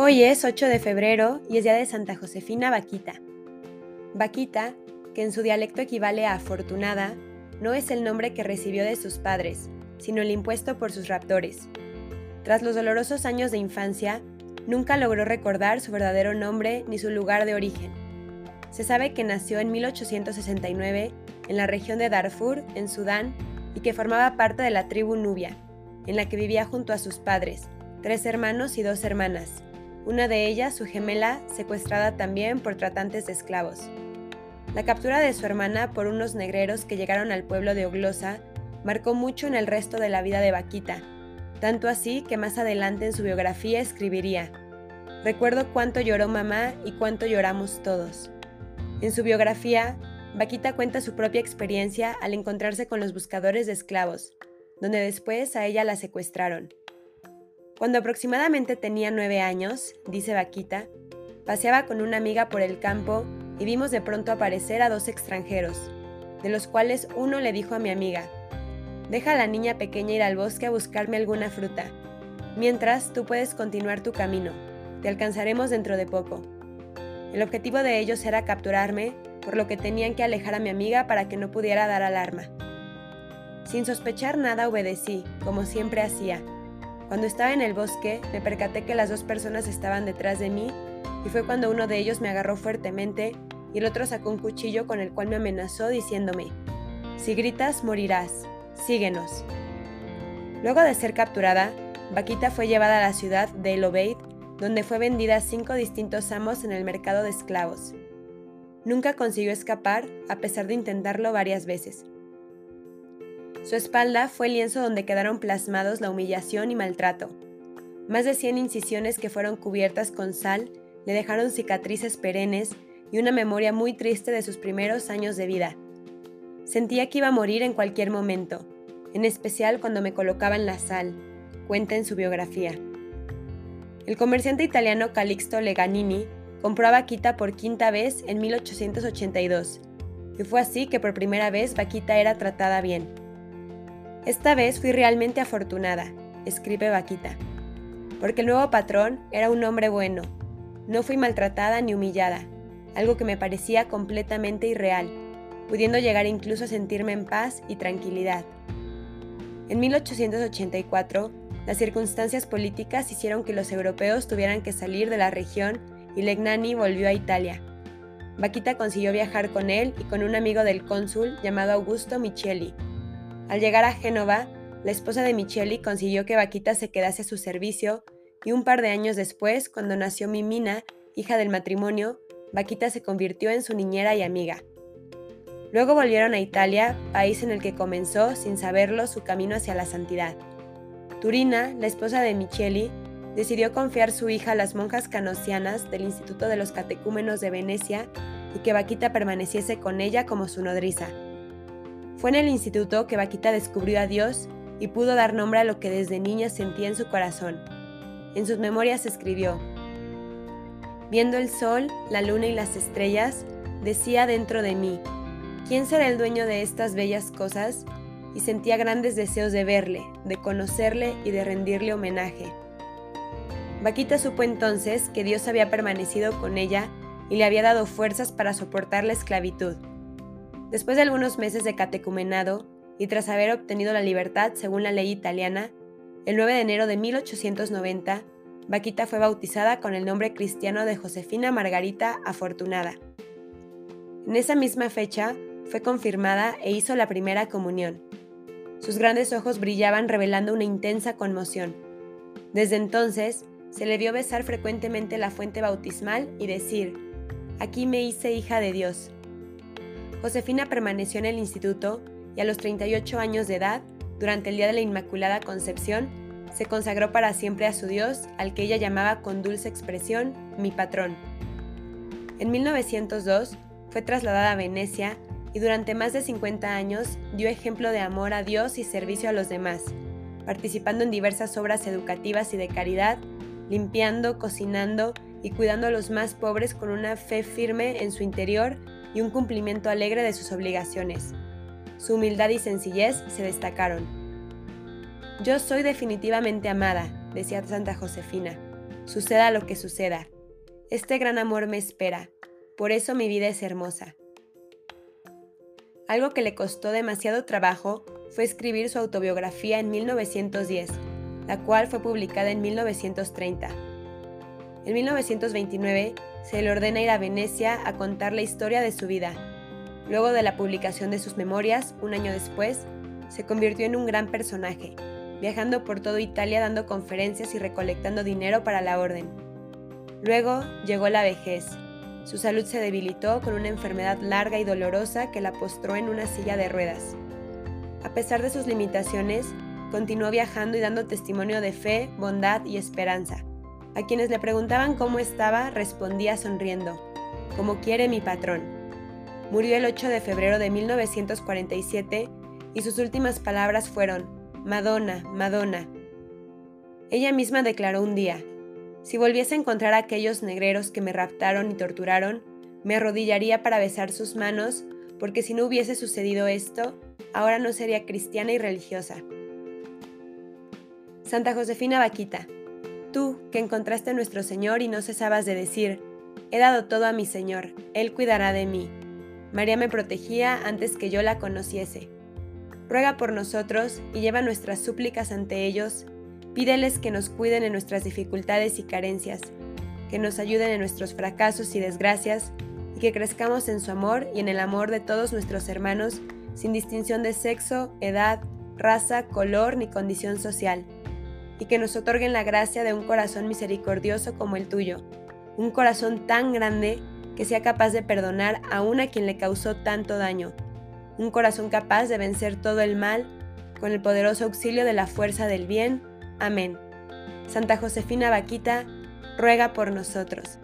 Hoy es 8 de febrero y es día de Santa Josefina Vaquita. Vaquita, que en su dialecto equivale a afortunada, no es el nombre que recibió de sus padres, sino el impuesto por sus raptores. Tras los dolorosos años de infancia, nunca logró recordar su verdadero nombre ni su lugar de origen. Se sabe que nació en 1869 en la región de Darfur, en Sudán, y que formaba parte de la tribu Nubia, en la que vivía junto a sus padres, tres hermanos y dos hermanas, una de ellas, su gemela, secuestrada también por tratantes de esclavos. La captura de su hermana por unos negreros que llegaron al pueblo de Oglosa marcó mucho en el resto de la vida de Vaquita, tanto así que más adelante en su biografía escribiría, Recuerdo cuánto lloró mamá y cuánto lloramos todos. En su biografía, Vaquita cuenta su propia experiencia al encontrarse con los buscadores de esclavos, donde después a ella la secuestraron. Cuando aproximadamente tenía nueve años, dice Vaquita, paseaba con una amiga por el campo y vimos de pronto aparecer a dos extranjeros, de los cuales uno le dijo a mi amiga, deja a la niña pequeña ir al bosque a buscarme alguna fruta, mientras tú puedes continuar tu camino, te alcanzaremos dentro de poco. El objetivo de ellos era capturarme, por lo que tenían que alejar a mi amiga para que no pudiera dar alarma. Sin sospechar nada obedecí, como siempre hacía, cuando estaba en el bosque, me percaté que las dos personas estaban detrás de mí y fue cuando uno de ellos me agarró fuertemente y el otro sacó un cuchillo con el cual me amenazó diciéndome, si gritas, morirás, síguenos. Luego de ser capturada, Vaquita fue llevada a la ciudad de El Obeid, donde fue vendida a cinco distintos amos en el mercado de esclavos. Nunca consiguió escapar, a pesar de intentarlo varias veces. Su espalda fue el lienzo donde quedaron plasmados la humillación y maltrato. Más de 100 incisiones que fueron cubiertas con sal le dejaron cicatrices perennes y una memoria muy triste de sus primeros años de vida. Sentía que iba a morir en cualquier momento, en especial cuando me colocaba en la sal, cuenta en su biografía. El comerciante italiano Calixto Leganini compró a Vaquita por quinta vez en 1882, y fue así que por primera vez Vaquita era tratada bien. Esta vez fui realmente afortunada, escribe Vaquita, porque el nuevo patrón era un hombre bueno. No fui maltratada ni humillada, algo que me parecía completamente irreal, pudiendo llegar incluso a sentirme en paz y tranquilidad. En 1884, las circunstancias políticas hicieron que los europeos tuvieran que salir de la región y Legnani volvió a Italia. Vaquita consiguió viajar con él y con un amigo del cónsul llamado Augusto Micheli, al llegar a Génova, la esposa de Micheli consiguió que Vaquita se quedase a su servicio y un par de años después, cuando nació Mimina, hija del matrimonio, Vaquita se convirtió en su niñera y amiga. Luego volvieron a Italia, país en el que comenzó, sin saberlo, su camino hacia la santidad. Turina, la esposa de Micheli, decidió confiar su hija a las monjas canosianas del Instituto de los Catecúmenos de Venecia y que Vaquita permaneciese con ella como su nodriza. Fue en el instituto que Vaquita descubrió a Dios y pudo dar nombre a lo que desde niña sentía en su corazón. En sus memorias escribió, Viendo el sol, la luna y las estrellas, decía dentro de mí, ¿quién será el dueño de estas bellas cosas? Y sentía grandes deseos de verle, de conocerle y de rendirle homenaje. Vaquita supo entonces que Dios había permanecido con ella y le había dado fuerzas para soportar la esclavitud. Después de algunos meses de catecumenado y tras haber obtenido la libertad según la ley italiana, el 9 de enero de 1890, Vaquita fue bautizada con el nombre cristiano de Josefina Margarita Afortunada. En esa misma fecha fue confirmada e hizo la primera comunión. Sus grandes ojos brillaban revelando una intensa conmoción. Desde entonces, se le vio besar frecuentemente la fuente bautismal y decir, Aquí me hice hija de Dios. Josefina permaneció en el instituto y a los 38 años de edad, durante el Día de la Inmaculada Concepción, se consagró para siempre a su Dios, al que ella llamaba con dulce expresión mi patrón. En 1902 fue trasladada a Venecia y durante más de 50 años dio ejemplo de amor a Dios y servicio a los demás, participando en diversas obras educativas y de caridad, limpiando, cocinando y cuidando a los más pobres con una fe firme en su interior y un cumplimiento alegre de sus obligaciones. Su humildad y sencillez se destacaron. Yo soy definitivamente amada, decía Santa Josefina. suceda lo que suceda. Este gran amor me espera, por eso mi vida es hermosa. Algo que le costó demasiado trabajo fue escribir su autobiografía en 1910, la cual fue publicada en 1930. En 1929 se le ordena ir a Venecia a contar la historia de su vida. Luego de la publicación de sus memorias, un año después, se convirtió en un gran personaje, viajando por toda Italia dando conferencias y recolectando dinero para la orden. Luego llegó la vejez. Su salud se debilitó con una enfermedad larga y dolorosa que la postró en una silla de ruedas. A pesar de sus limitaciones, continuó viajando y dando testimonio de fe, bondad y esperanza. A quienes le preguntaban cómo estaba, respondía sonriendo, como quiere mi patrón. Murió el 8 de febrero de 1947 y sus últimas palabras fueron, Madonna, Madonna. Ella misma declaró un día, si volviese a encontrar a aquellos negreros que me raptaron y torturaron, me arrodillaría para besar sus manos, porque si no hubiese sucedido esto, ahora no sería cristiana y religiosa. Santa Josefina Vaquita, tú que encontraste a nuestro Señor y no cesabas de decir, he dado todo a mi Señor, Él cuidará de mí. María me protegía antes que yo la conociese. Ruega por nosotros y lleva nuestras súplicas ante ellos, pídeles que nos cuiden en nuestras dificultades y carencias, que nos ayuden en nuestros fracasos y desgracias, y que crezcamos en su amor y en el amor de todos nuestros hermanos, sin distinción de sexo, edad, raza, color ni condición social y que nos otorguen la gracia de un corazón misericordioso como el tuyo, un corazón tan grande que sea capaz de perdonar aún a quien le causó tanto daño, un corazón capaz de vencer todo el mal con el poderoso auxilio de la fuerza del bien. Amén. Santa Josefina Vaquita, ruega por nosotros.